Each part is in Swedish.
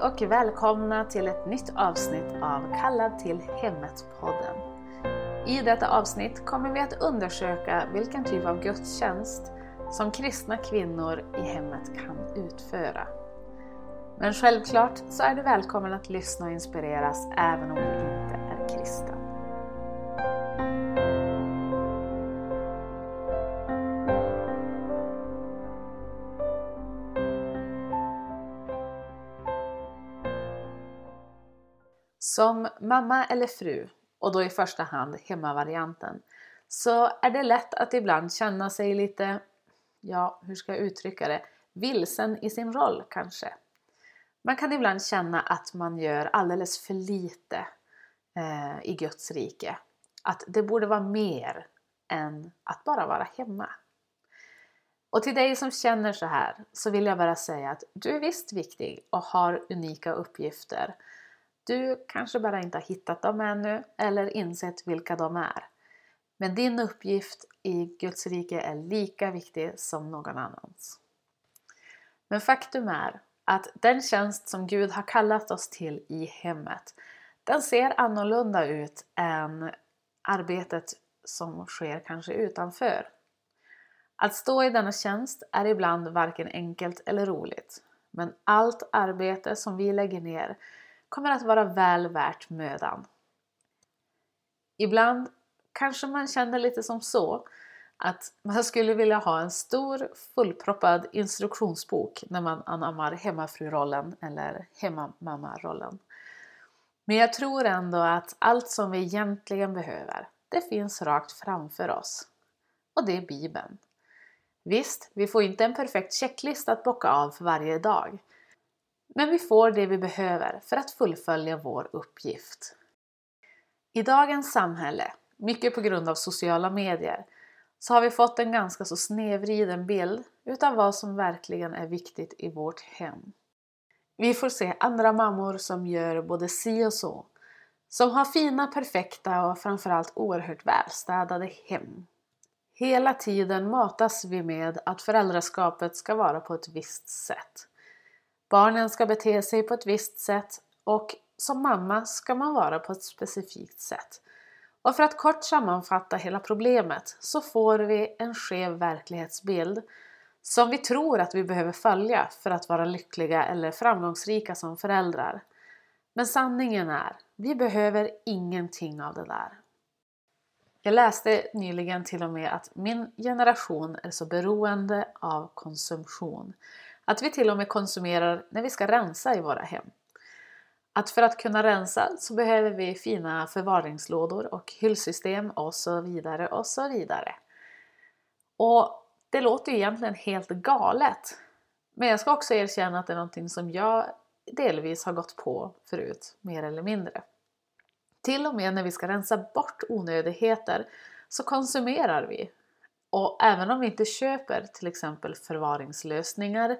Hej och välkomna till ett nytt avsnitt av Kallad till hemmet-podden. I detta avsnitt kommer vi att undersöka vilken typ av gudstjänst som kristna kvinnor i hemmet kan utföra. Men självklart så är du välkommen att lyssna och inspireras även om du inte är kristen. Som mamma eller fru, och då i första hand hemmavarianten, så är det lätt att ibland känna sig lite, ja hur ska jag uttrycka det, vilsen i sin roll kanske. Man kan ibland känna att man gör alldeles för lite eh, i Guds rike. Att det borde vara mer än att bara vara hemma. Och till dig som känner så här så vill jag bara säga att du är visst viktig och har unika uppgifter du kanske bara inte har hittat dem ännu eller insett vilka de är. Men din uppgift i Guds rike är lika viktig som någon annans. Men faktum är att den tjänst som Gud har kallat oss till i hemmet, den ser annorlunda ut än arbetet som sker kanske utanför. Att stå i denna tjänst är ibland varken enkelt eller roligt. Men allt arbete som vi lägger ner kommer att vara väl värt mödan. Ibland kanske man känner lite som så att man skulle vilja ha en stor fullproppad instruktionsbok när man anammar hemmafrurollen eller hemmamammarollen. Men jag tror ändå att allt som vi egentligen behöver, det finns rakt framför oss. Och det är Bibeln. Visst, vi får inte en perfekt checklista att bocka av för varje dag. Men vi får det vi behöver för att fullfölja vår uppgift. I dagens samhälle, mycket på grund av sociala medier, så har vi fått en ganska så snedvriden bild utav vad som verkligen är viktigt i vårt hem. Vi får se andra mammor som gör både si och så, som har fina, perfekta och framförallt oerhört välstädade hem. Hela tiden matas vi med att föräldraskapet ska vara på ett visst sätt. Barnen ska bete sig på ett visst sätt och som mamma ska man vara på ett specifikt sätt. Och för att kort sammanfatta hela problemet så får vi en skev verklighetsbild som vi tror att vi behöver följa för att vara lyckliga eller framgångsrika som föräldrar. Men sanningen är, vi behöver ingenting av det där. Jag läste nyligen till och med att min generation är så beroende av konsumtion. Att vi till och med konsumerar när vi ska rensa i våra hem. Att för att kunna rensa så behöver vi fina förvaringslådor och hyllsystem och så vidare och så vidare. Och det låter ju egentligen helt galet. Men jag ska också erkänna att det är någonting som jag delvis har gått på förut, mer eller mindre. Till och med när vi ska rensa bort onödigheter så konsumerar vi och även om vi inte köper till exempel förvaringslösningar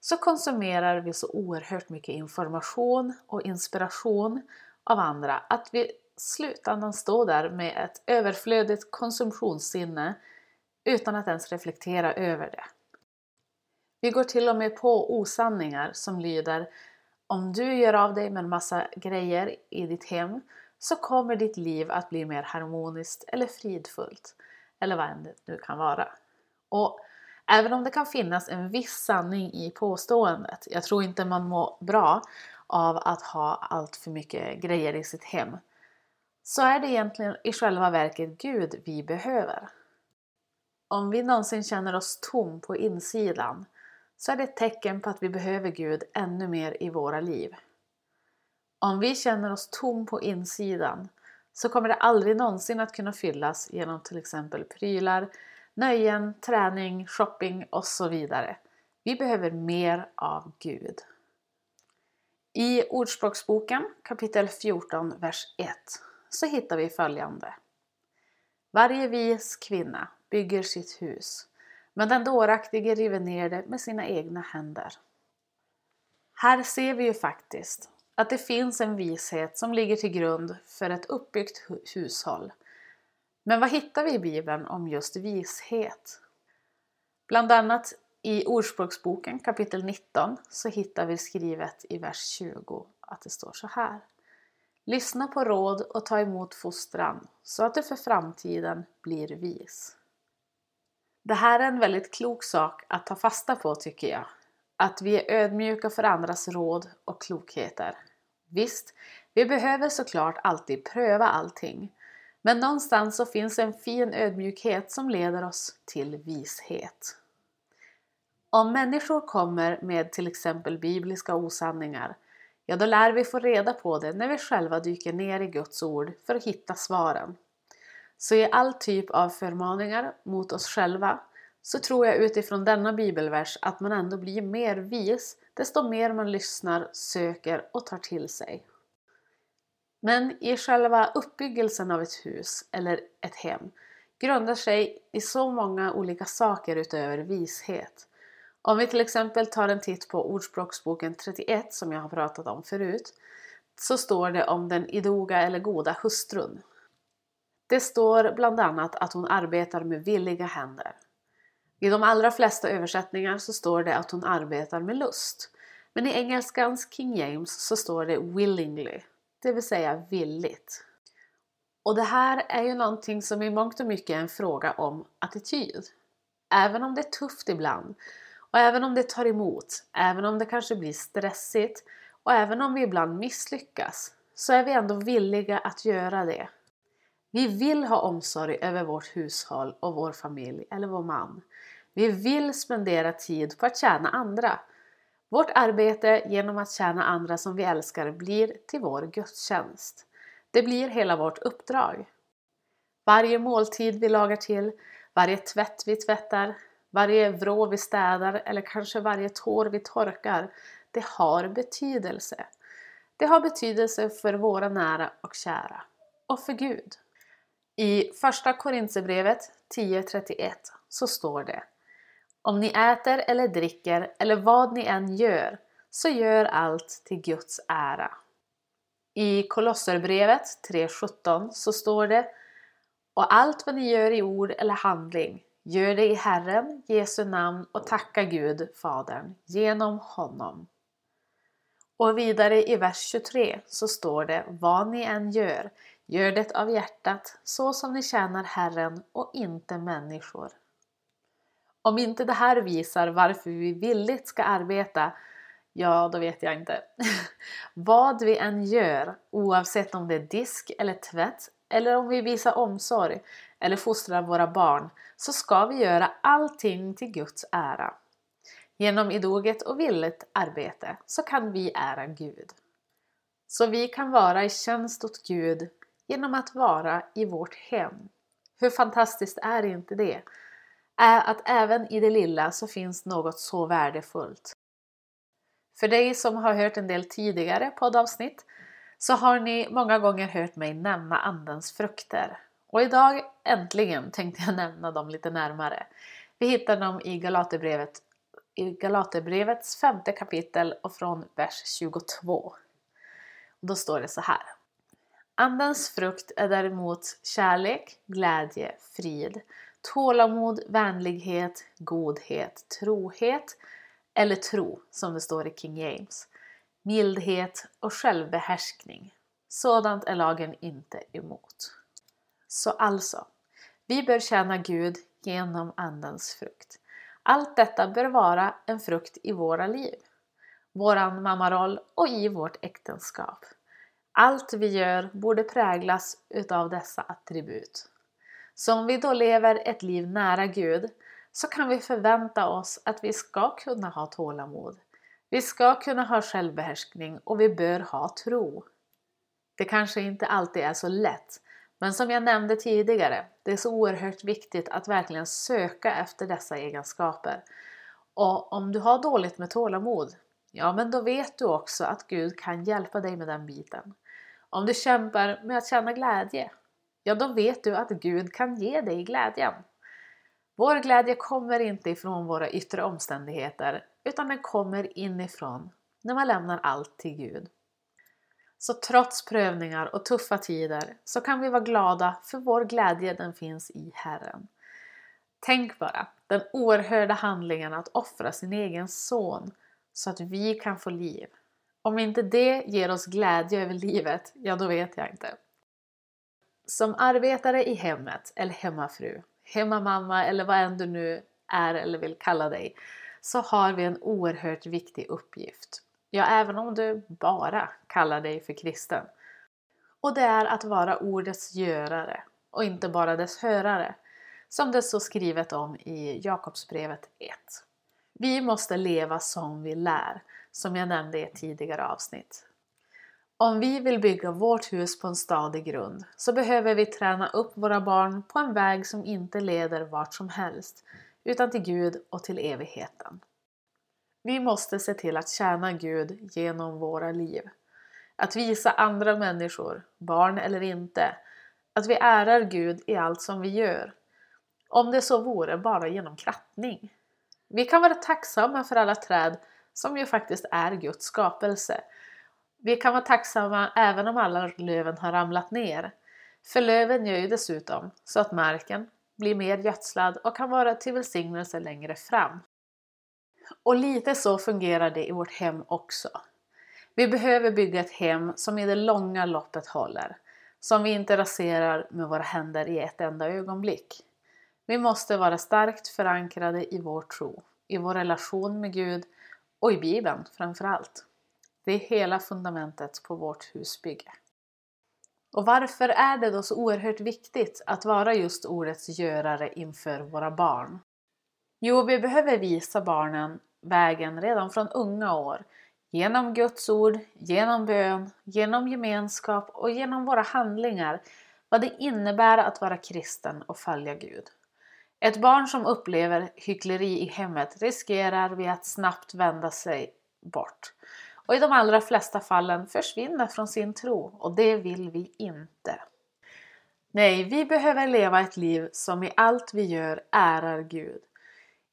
så konsumerar vi så oerhört mycket information och inspiration av andra att vi slutändan står där med ett överflödigt konsumtionssinne utan att ens reflektera över det. Vi går till och med på osanningar som lyder om du gör av dig med en massa grejer i ditt hem så kommer ditt liv att bli mer harmoniskt eller fridfullt eller vad det nu kan vara. Och även om det kan finnas en viss sanning i påståendet, jag tror inte man mår bra av att ha allt för mycket grejer i sitt hem, så är det egentligen i själva verket Gud vi behöver. Om vi någonsin känner oss tom på insidan så är det ett tecken på att vi behöver Gud ännu mer i våra liv. Om vi känner oss tom på insidan så kommer det aldrig någonsin att kunna fyllas genom till exempel prylar, nöjen, träning, shopping och så vidare. Vi behöver mer av Gud. I Ordspråksboken kapitel 14, vers 1 så hittar vi följande. Varje vis kvinna bygger sitt hus, men den dåraktige river ner det med sina egna händer. Här ser vi ju faktiskt att det finns en vishet som ligger till grund för ett uppbyggt hushåll. Men vad hittar vi i Bibeln om just vishet? Bland annat I Ordspråksboken kapitel 19 så hittar vi skrivet i vers 20 att det står så här. Lyssna på råd och ta emot fostran så att du för framtiden blir vis. Det här är en väldigt klok sak att ta fasta på tycker jag. Att vi är ödmjuka för andras råd och klokheter. Visst, vi behöver såklart alltid pröva allting. Men någonstans så finns en fin ödmjukhet som leder oss till vishet. Om människor kommer med till exempel bibliska osanningar, ja då lär vi få reda på det när vi själva dyker ner i Guds ord för att hitta svaren. Så i all typ av förmaningar mot oss själva så tror jag utifrån denna bibelvers att man ändå blir mer vis desto mer man lyssnar, söker och tar till sig. Men i själva uppbyggelsen av ett hus eller ett hem grundar sig i så många olika saker utöver vishet. Om vi till exempel tar en titt på Ordspråksboken 31 som jag har pratat om förut så står det om den idoga eller goda hustrun. Det står bland annat att hon arbetar med villiga händer. I de allra flesta översättningar så står det att hon arbetar med lust. Men i engelskans King James så står det willingly, det vill säga villigt. Och det här är ju någonting som i mångt och mycket är en fråga om attityd. Även om det är tufft ibland och även om det tar emot, även om det kanske blir stressigt och även om vi ibland misslyckas så är vi ändå villiga att göra det. Vi vill ha omsorg över vårt hushåll och vår familj eller vår man. Vi vill spendera tid på att tjäna andra. Vårt arbete genom att tjäna andra som vi älskar blir till vår gudstjänst. Det blir hela vårt uppdrag. Varje måltid vi lagar till, varje tvätt vi tvättar, varje vrå vi städar eller kanske varje tår vi torkar, det har betydelse. Det har betydelse för våra nära och kära och för Gud. I första Korintierbrevet 10.31 så står det om ni äter eller dricker eller vad ni än gör så gör allt till Guds ära. I Kolosserbrevet 3.17 så står det Och allt vad ni gör i ord eller handling Gör det i Herren, Jesu namn och tacka Gud, Fadern, genom honom. Och vidare i vers 23 så står det Vad ni än gör, gör det av hjärtat så som ni tjänar Herren och inte människor. Om inte det här visar varför vi villigt ska arbeta, ja då vet jag inte. Vad vi än gör, oavsett om det är disk eller tvätt eller om vi visar omsorg eller fostrar våra barn, så ska vi göra allting till Guds ära. Genom idoget och villigt arbete så kan vi ära Gud. Så vi kan vara i tjänst åt Gud genom att vara i vårt hem. Hur fantastiskt är inte det? Är att även i det lilla så finns något så värdefullt. För dig som har hört en del tidigare poddavsnitt så har ni många gånger hört mig nämna Andens frukter. Och idag äntligen tänkte jag nämna dem lite närmare. Vi hittar dem i Galaterbrevet, i Galaterbrevets femte kapitel och från vers 22. Och då står det så här. Andens frukt är däremot kärlek, glädje, frid, tålamod, vänlighet, godhet, trohet eller tro som det står i King James, mildhet och självbehärskning. Sådant är lagen inte emot. Så alltså, vi bör tjäna Gud genom Andens frukt. Allt detta bör vara en frukt i våra liv, våran mammaroll och i vårt äktenskap. Allt vi gör borde präglas utav dessa attribut. Så om vi då lever ett liv nära Gud så kan vi förvänta oss att vi ska kunna ha tålamod. Vi ska kunna ha självbehärskning och vi bör ha tro. Det kanske inte alltid är så lätt men som jag nämnde tidigare, det är så oerhört viktigt att verkligen söka efter dessa egenskaper. Och om du har dåligt med tålamod, ja men då vet du också att Gud kan hjälpa dig med den biten. Om du kämpar med att känna glädje, ja då vet du att Gud kan ge dig glädjen. Vår glädje kommer inte ifrån våra yttre omständigheter utan den kommer inifrån när man lämnar allt till Gud. Så trots prövningar och tuffa tider så kan vi vara glada för vår glädje den finns i Herren. Tänk bara, den oerhörda handlingen att offra sin egen son så att vi kan få liv. Om inte det ger oss glädje över livet, ja då vet jag inte. Som arbetare i hemmet, eller hemmafru, hemmamamma eller vad än du nu är eller vill kalla dig, så har vi en oerhört viktig uppgift. Ja, även om du bara kallar dig för kristen. Och det är att vara ordets görare och inte bara dess hörare, som det står skrivet om i Jakobsbrevet 1. Vi måste leva som vi lär, som jag nämnde i ett tidigare avsnitt. Om vi vill bygga vårt hus på en stadig grund så behöver vi träna upp våra barn på en väg som inte leder vart som helst, utan till Gud och till evigheten. Vi måste se till att tjäna Gud genom våra liv. Att visa andra människor, barn eller inte, att vi ärar Gud i allt som vi gör. Om det så vore bara genom krattning. Vi kan vara tacksamma för alla träd som ju faktiskt är Guds skapelse. Vi kan vara tacksamma även om alla löven har ramlat ner. För löven gör ju dessutom så att marken blir mer gödslad och kan vara till välsignelse längre fram. Och lite så fungerar det i vårt hem också. Vi behöver bygga ett hem som i det långa loppet håller, som vi inte raserar med våra händer i ett enda ögonblick. Vi måste vara starkt förankrade i vår tro, i vår relation med Gud och i Bibeln framför allt. Det är hela fundamentet på vårt husbygge. Och varför är det då så oerhört viktigt att vara just ordets görare inför våra barn? Jo, vi behöver visa barnen vägen redan från unga år genom Guds ord, genom bön, genom gemenskap och genom våra handlingar vad det innebär att vara kristen och följa Gud. Ett barn som upplever hyckleri i hemmet riskerar vi att snabbt vända sig bort och i de allra flesta fallen försvinner från sin tro och det vill vi inte. Nej, vi behöver leva ett liv som i allt vi gör ärar Gud.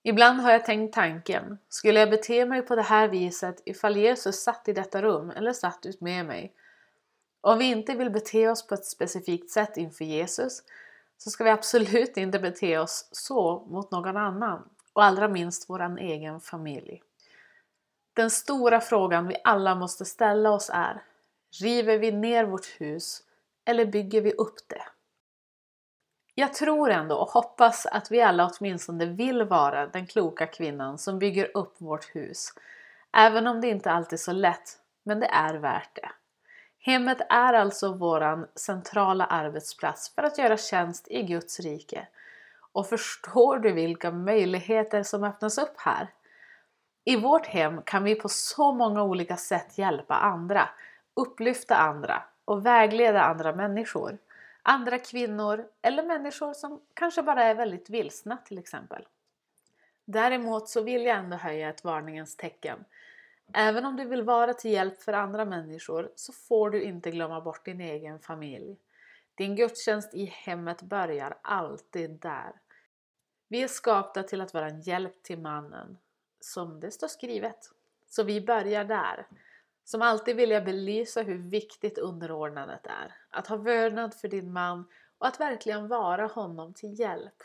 Ibland har jag tänkt tanken, skulle jag bete mig på det här viset ifall Jesus satt i detta rum eller satt ut med mig? Om vi inte vill bete oss på ett specifikt sätt inför Jesus så ska vi absolut inte bete oss så mot någon annan och allra minst vår egen familj. Den stora frågan vi alla måste ställa oss är River vi ner vårt hus eller bygger vi upp det? Jag tror ändå och hoppas att vi alla åtminstone vill vara den kloka kvinnan som bygger upp vårt hus. Även om det inte alltid är så lätt, men det är värt det. Hemmet är alltså våran centrala arbetsplats för att göra tjänst i Guds rike. Och förstår du vilka möjligheter som öppnas upp här? I vårt hem kan vi på så många olika sätt hjälpa andra, upplyfta andra och vägleda andra människor. Andra kvinnor eller människor som kanske bara är väldigt vilsna till exempel. Däremot så vill jag ändå höja ett varningens tecken. Även om du vill vara till hjälp för andra människor så får du inte glömma bort din egen familj. Din gudstjänst i hemmet börjar alltid där. Vi är skapta till att vara en hjälp till mannen, som det står skrivet. Så vi börjar där. Som alltid vill jag belysa hur viktigt underordnandet är. Att ha vördnad för din man och att verkligen vara honom till hjälp.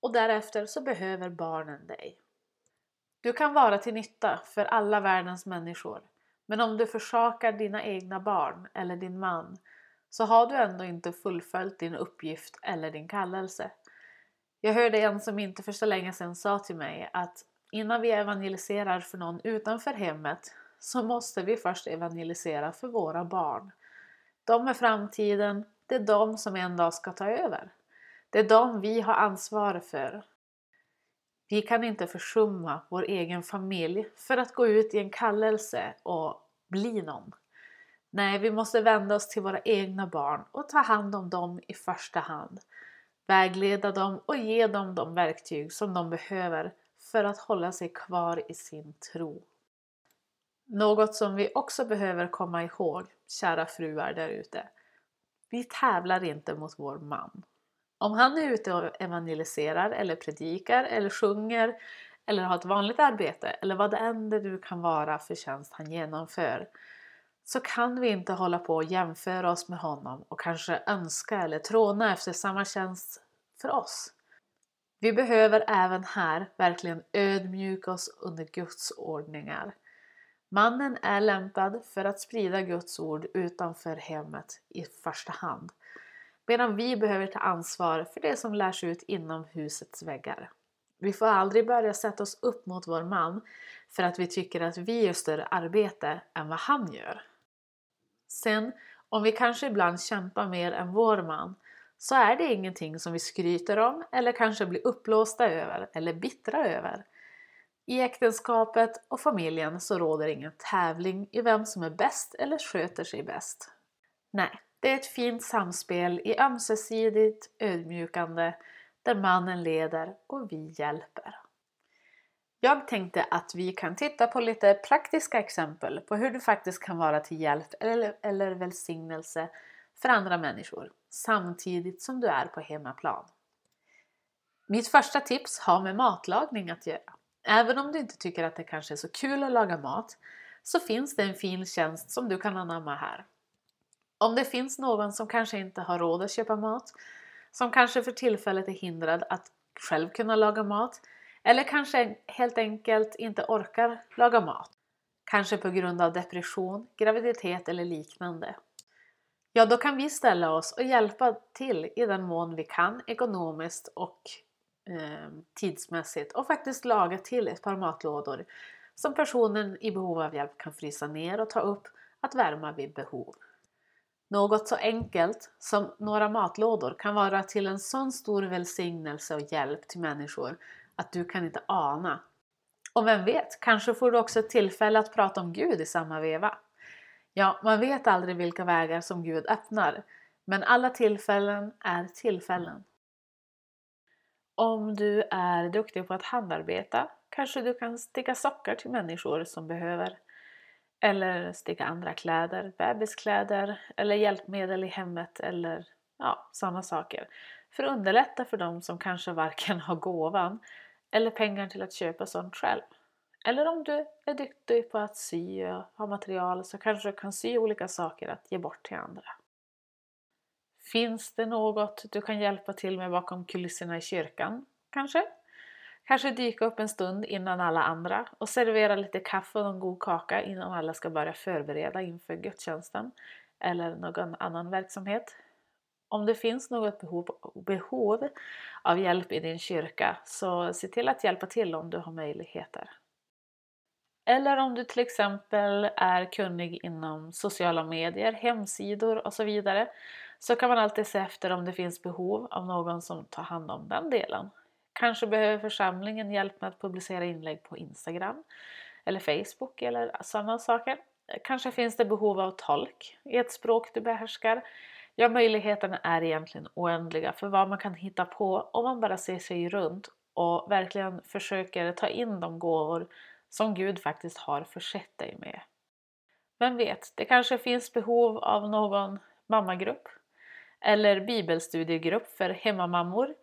Och därefter så behöver barnen dig. Du kan vara till nytta för alla världens människor. Men om du försakar dina egna barn eller din man så har du ändå inte fullföljt din uppgift eller din kallelse. Jag hörde en som inte för så länge sedan sa till mig att innan vi evangeliserar för någon utanför hemmet så måste vi först evangelisera för våra barn. De är framtiden, det är de som en dag ska ta över. Det är de vi har ansvar för. Vi kan inte försumma vår egen familj för att gå ut i en kallelse och bli någon. Nej, vi måste vända oss till våra egna barn och ta hand om dem i första hand. Vägleda dem och ge dem de verktyg som de behöver för att hålla sig kvar i sin tro. Något som vi också behöver komma ihåg, kära fruar där ute. Vi tävlar inte mot vår man. Om han är ute och evangeliserar eller predikar eller sjunger eller har ett vanligt arbete eller vad det än det nu kan vara för tjänst han genomför så kan vi inte hålla på och jämföra oss med honom och kanske önska eller tråna efter samma tjänst för oss. Vi behöver även här verkligen ödmjuka oss under Guds ordningar. Mannen är lämpad för att sprida Guds ord utanför hemmet i första hand, medan vi behöver ta ansvar för det som lärs ut inom husets väggar. Vi får aldrig börja sätta oss upp mot vår man för att vi tycker att vi gör större arbete än vad han gör. Sen, om vi kanske ibland kämpar mer än vår man, så är det ingenting som vi skryter om eller kanske blir uppblåsta över eller bittra över. I äktenskapet och familjen så råder ingen tävling i vem som är bäst eller sköter sig bäst. Nej, det är ett fint samspel i ömsesidigt ödmjukande där mannen leder och vi hjälper. Jag tänkte att vi kan titta på lite praktiska exempel på hur du faktiskt kan vara till hjälp eller, eller välsignelse för andra människor samtidigt som du är på hemmaplan. Mitt första tips har med matlagning att göra. Även om du inte tycker att det kanske är så kul att laga mat så finns det en fin tjänst som du kan anamma här. Om det finns någon som kanske inte har råd att köpa mat, som kanske för tillfället är hindrad att själv kunna laga mat eller kanske helt enkelt inte orkar laga mat, kanske på grund av depression, graviditet eller liknande. Ja, då kan vi ställa oss och hjälpa till i den mån vi kan ekonomiskt och eh, tidsmässigt och faktiskt laga till ett par matlådor som personen i behov av hjälp kan frysa ner och ta upp att värma vid behov. Något så enkelt som några matlådor kan vara till en sån stor välsignelse och hjälp till människor att du kan inte ana. Och vem vet, kanske får du också ett tillfälle att prata om Gud i samma veva. Ja, man vet aldrig vilka vägar som Gud öppnar, men alla tillfällen är tillfällen. Om du är duktig på att handarbeta kanske du kan sticka sockar till människor som behöver. Eller sticka andra kläder, bebiskläder eller hjälpmedel i hemmet eller ja, sådana saker. För att underlätta för dem som kanske varken har gåvan eller pengar till att köpa sånt själv. Eller om du är duktig på att sy och har material så kanske du kan sy olika saker att ge bort till andra. Finns det något du kan hjälpa till med bakom kulisserna i kyrkan? Kanske? Kanske dyka upp en stund innan alla andra och servera lite kaffe och en god kaka innan alla ska börja förbereda inför gudstjänsten eller någon annan verksamhet. Om det finns något behov, behov av hjälp i din kyrka så se till att hjälpa till om du har möjligheter. Eller om du till exempel är kunnig inom sociala medier, hemsidor och så vidare så kan man alltid se efter om det finns behov av någon som tar hand om den delen. Kanske behöver församlingen hjälp med att publicera inlägg på Instagram eller Facebook eller sådana saker. Kanske finns det behov av tolk i ett språk du behärskar. Ja, möjligheterna är egentligen oändliga för vad man kan hitta på om man bara ser sig runt och verkligen försöker ta in de gåvor som Gud faktiskt har försett dig med. Vem vet, det kanske finns behov av någon mammagrupp eller bibelstudiegrupp för hemmamammor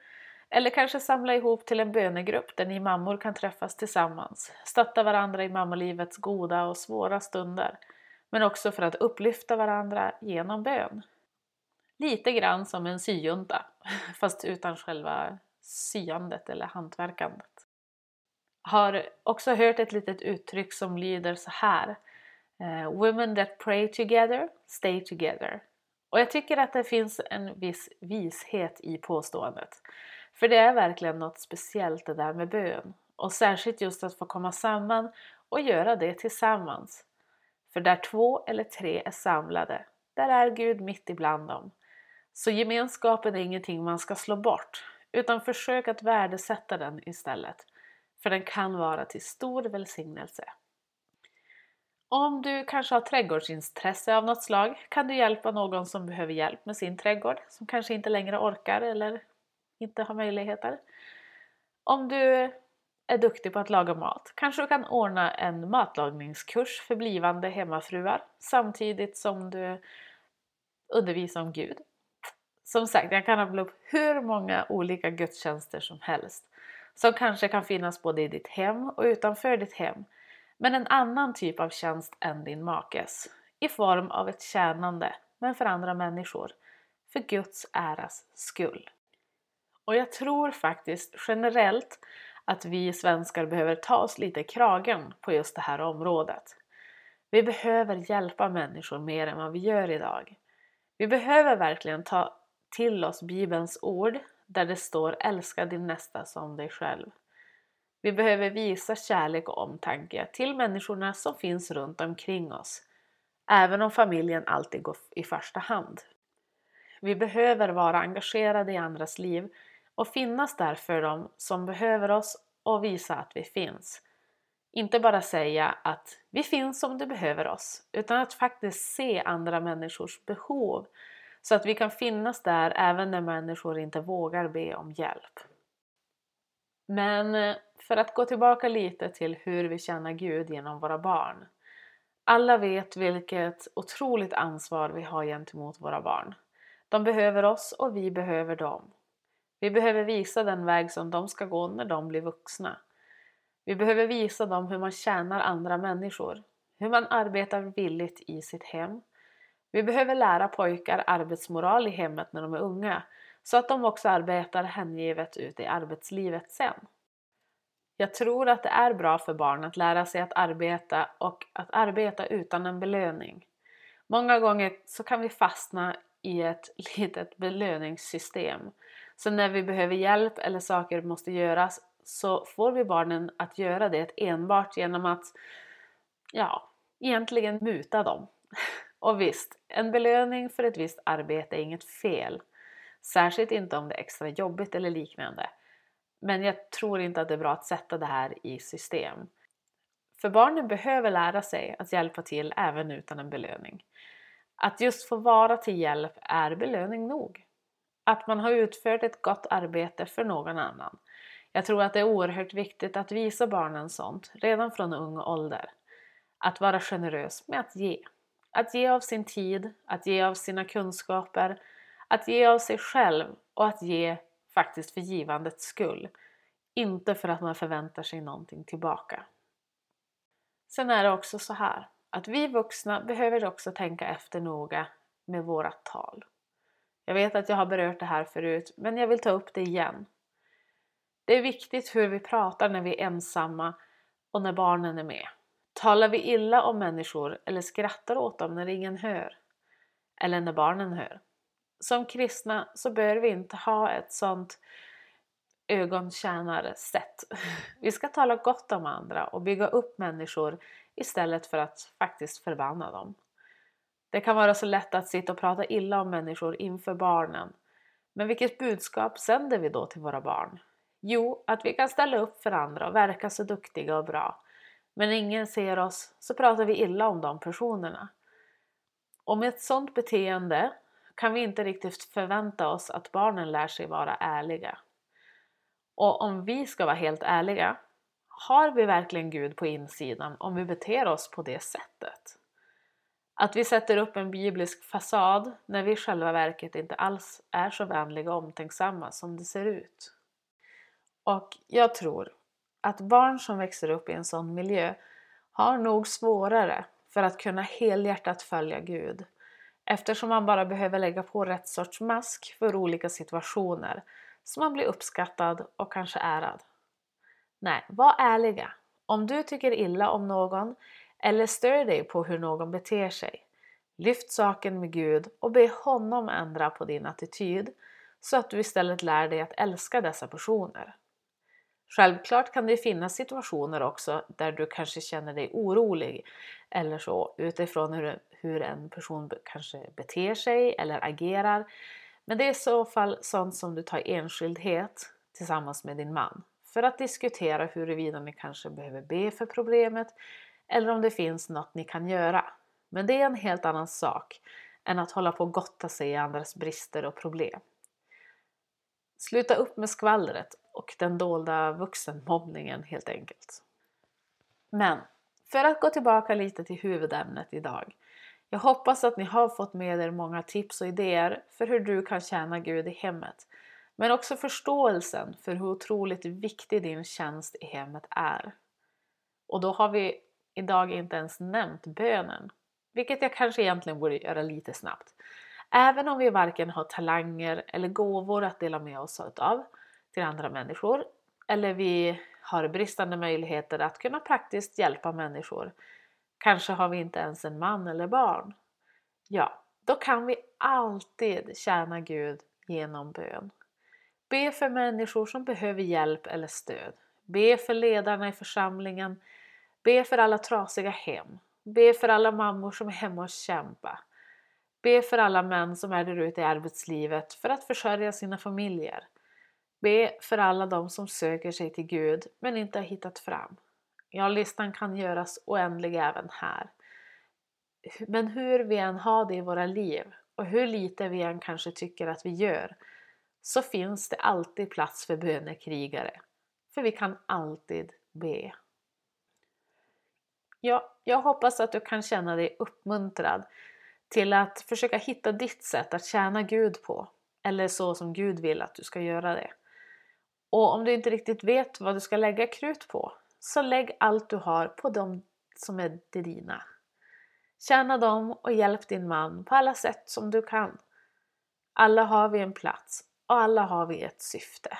eller kanske samla ihop till en bönegrupp där ni mammor kan träffas tillsammans, stötta varandra i mammalivets goda och svåra stunder, men också för att upplyfta varandra genom bön. Lite grann som en syjunta, fast utan själva syandet eller hantverkandet. Har också hört ett litet uttryck som lyder så här. Eh, Women that pray together, stay together. Och jag tycker att det finns en viss vishet i påståendet. För det är verkligen något speciellt det där med bön. Och särskilt just att få komma samman och göra det tillsammans. För där två eller tre är samlade, där är Gud mitt ibland dem. Så gemenskapen är ingenting man ska slå bort, utan försök att värdesätta den istället. För den kan vara till stor välsignelse. Om du kanske har trädgårdsintresse av något slag kan du hjälpa någon som behöver hjälp med sin trädgård, som kanske inte längre orkar eller inte har möjligheter. Om du är duktig på att laga mat kanske du kan ordna en matlagningskurs för blivande hemmafruar samtidigt som du undervisar om Gud. Som sagt, jag kan rabbla upp hur många olika gudstjänster som helst som kanske kan finnas både i ditt hem och utanför ditt hem. Men en annan typ av tjänst än din makes i form av ett tjänande men för andra människor för Guds äras skull. Och jag tror faktiskt generellt att vi svenskar behöver ta oss lite i kragen på just det här området. Vi behöver hjälpa människor mer än vad vi gör idag. Vi behöver verkligen ta till oss Bibelns ord där det står älska din nästa som dig själv. Vi behöver visa kärlek och omtanke till människorna som finns runt omkring oss, även om familjen alltid går i första hand. Vi behöver vara engagerade i andras liv och finnas där för dem som behöver oss och visa att vi finns. Inte bara säga att vi finns om du behöver oss, utan att faktiskt se andra människors behov så att vi kan finnas där även när människor inte vågar be om hjälp. Men eh, för att gå tillbaka lite till hur vi känner Gud genom våra barn. Alla vet vilket otroligt ansvar vi har gentemot våra barn. De behöver oss och vi behöver dem. Vi behöver visa den väg som de ska gå när de blir vuxna. Vi behöver visa dem hur man tjänar andra människor, hur man arbetar villigt i sitt hem. Vi behöver lära pojkar arbetsmoral i hemmet när de är unga så att de också arbetar hängivet ut i arbetslivet sen. Jag tror att det är bra för barn att lära sig att arbeta och att arbeta utan en belöning. Många gånger så kan vi fastna i ett litet belöningssystem. Så när vi behöver hjälp eller saker måste göras så får vi barnen att göra det enbart genom att, ja, egentligen muta dem. Och visst, en belöning för ett visst arbete är inget fel. Särskilt inte om det är extra jobbigt eller liknande. Men jag tror inte att det är bra att sätta det här i system. För barnen behöver lära sig att hjälpa till även utan en belöning. Att just få vara till hjälp är belöning nog. Att man har utfört ett gott arbete för någon annan. Jag tror att det är oerhört viktigt att visa barnen sånt redan från ung ålder. Att vara generös med att ge. Att ge av sin tid, att ge av sina kunskaper, att ge av sig själv och att ge faktiskt för givandets skull. Inte för att man förväntar sig någonting tillbaka. Sen är det också så här att vi vuxna behöver också tänka efter noga med våra tal. Jag vet att jag har berört det här förut, men jag vill ta upp det igen. Det är viktigt hur vi pratar när vi är ensamma och när barnen är med. Talar vi illa om människor eller skrattar åt dem när ingen hör? Eller när barnen hör? Som kristna så bör vi inte ha ett sånt ögontjänarsätt. Vi ska tala gott om andra och bygga upp människor istället för att faktiskt förbanna dem. Det kan vara så lätt att sitta och prata illa om människor inför barnen. Men vilket budskap sänder vi då till våra barn? Jo, att vi kan ställa upp för andra och verka så duktiga och bra. Men ingen ser oss så pratar vi illa om de personerna. Och med ett sådant beteende kan vi inte riktigt förvänta oss att barnen lär sig vara ärliga. Och om vi ska vara helt ärliga, har vi verkligen Gud på insidan om vi beter oss på det sättet? Att vi sätter upp en biblisk fasad när vi i själva verket inte alls är så vänliga och omtänksamma som det ser ut. Och jag tror att barn som växer upp i en sån miljö har nog svårare för att kunna helhjärtat följa Gud eftersom man bara behöver lägga på rätt sorts mask för olika situationer så man blir uppskattad och kanske ärad. Nej, var ärliga. Om du tycker illa om någon eller stör dig på hur någon beter sig, lyft saken med Gud och be honom ändra på din attityd så att du istället lär dig att älska dessa personer. Självklart kan det finnas situationer också där du kanske känner dig orolig eller så utifrån hur, hur en person kanske beter sig eller agerar. Men det är i så fall sånt som du tar enskildhet tillsammans med din man för att diskutera huruvida ni kanske behöver be för problemet eller om det finns något ni kan göra. Men det är en helt annan sak än att hålla på och gotta sig i andras brister och problem. Sluta upp med skvallret och den dolda vuxenmobbningen helt enkelt. Men för att gå tillbaka lite till huvudämnet idag. Jag hoppas att ni har fått med er många tips och idéer för hur du kan tjäna Gud i hemmet. Men också förståelsen för hur otroligt viktig din tjänst i hemmet är. Och då har vi idag inte ens nämnt bönen. Vilket jag kanske egentligen borde göra lite snabbt. Även om vi varken har talanger eller gåvor att dela med oss av till andra människor eller vi har bristande möjligheter att kunna praktiskt hjälpa människor. Kanske har vi inte ens en man eller barn. Ja, då kan vi alltid tjäna Gud genom bön. Be för människor som behöver hjälp eller stöd. Be för ledarna i församlingen. Be för alla trasiga hem. Be för alla mammor som är hemma och kämpar. Be för alla män som är där ute i arbetslivet för att försörja sina familjer. Be för alla de som söker sig till Gud men inte har hittat fram. Ja, listan kan göras oändlig även här. Men hur vi än har det i våra liv och hur lite vi än kanske tycker att vi gör så finns det alltid plats för bönekrigare. För vi kan alltid be. Ja, jag hoppas att du kan känna dig uppmuntrad till att försöka hitta ditt sätt att tjäna Gud på. Eller så som Gud vill att du ska göra det. Och om du inte riktigt vet vad du ska lägga krut på, så lägg allt du har på dem som är dina. Tjäna dem och hjälp din man på alla sätt som du kan. Alla har vi en plats och alla har vi ett syfte.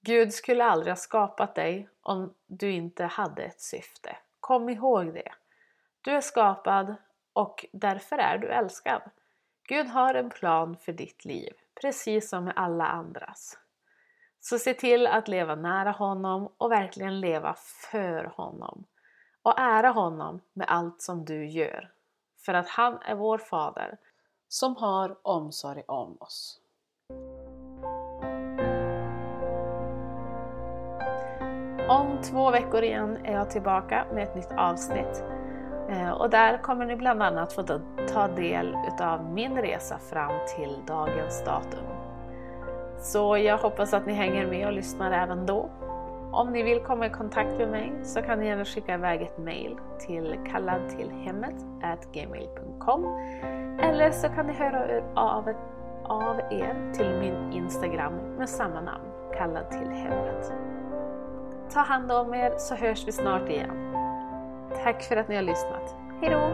Gud skulle aldrig ha skapat dig om du inte hade ett syfte. Kom ihåg det. Du är skapad och därför är du älskad. Gud har en plan för ditt liv, precis som med alla andras. Så se till att leva nära honom och verkligen leva för honom. Och ära honom med allt som du gör. För att han är vår fader som har omsorg om oss. Om två veckor igen är jag tillbaka med ett nytt avsnitt. Eh, och där kommer ni bland annat få ta del av min resa fram till dagens datum. Så jag hoppas att ni hänger med och lyssnar även då. Om ni vill komma i kontakt med mig så kan ni gärna skicka iväg ett mail till kalladtillhemmet.gmail.com eller så kan ni höra av, av er till min Instagram med samma namn, kallad till hemmet. Ta hand om er så hörs vi snart igen. Tack för att ni har lyssnat. Hejdå!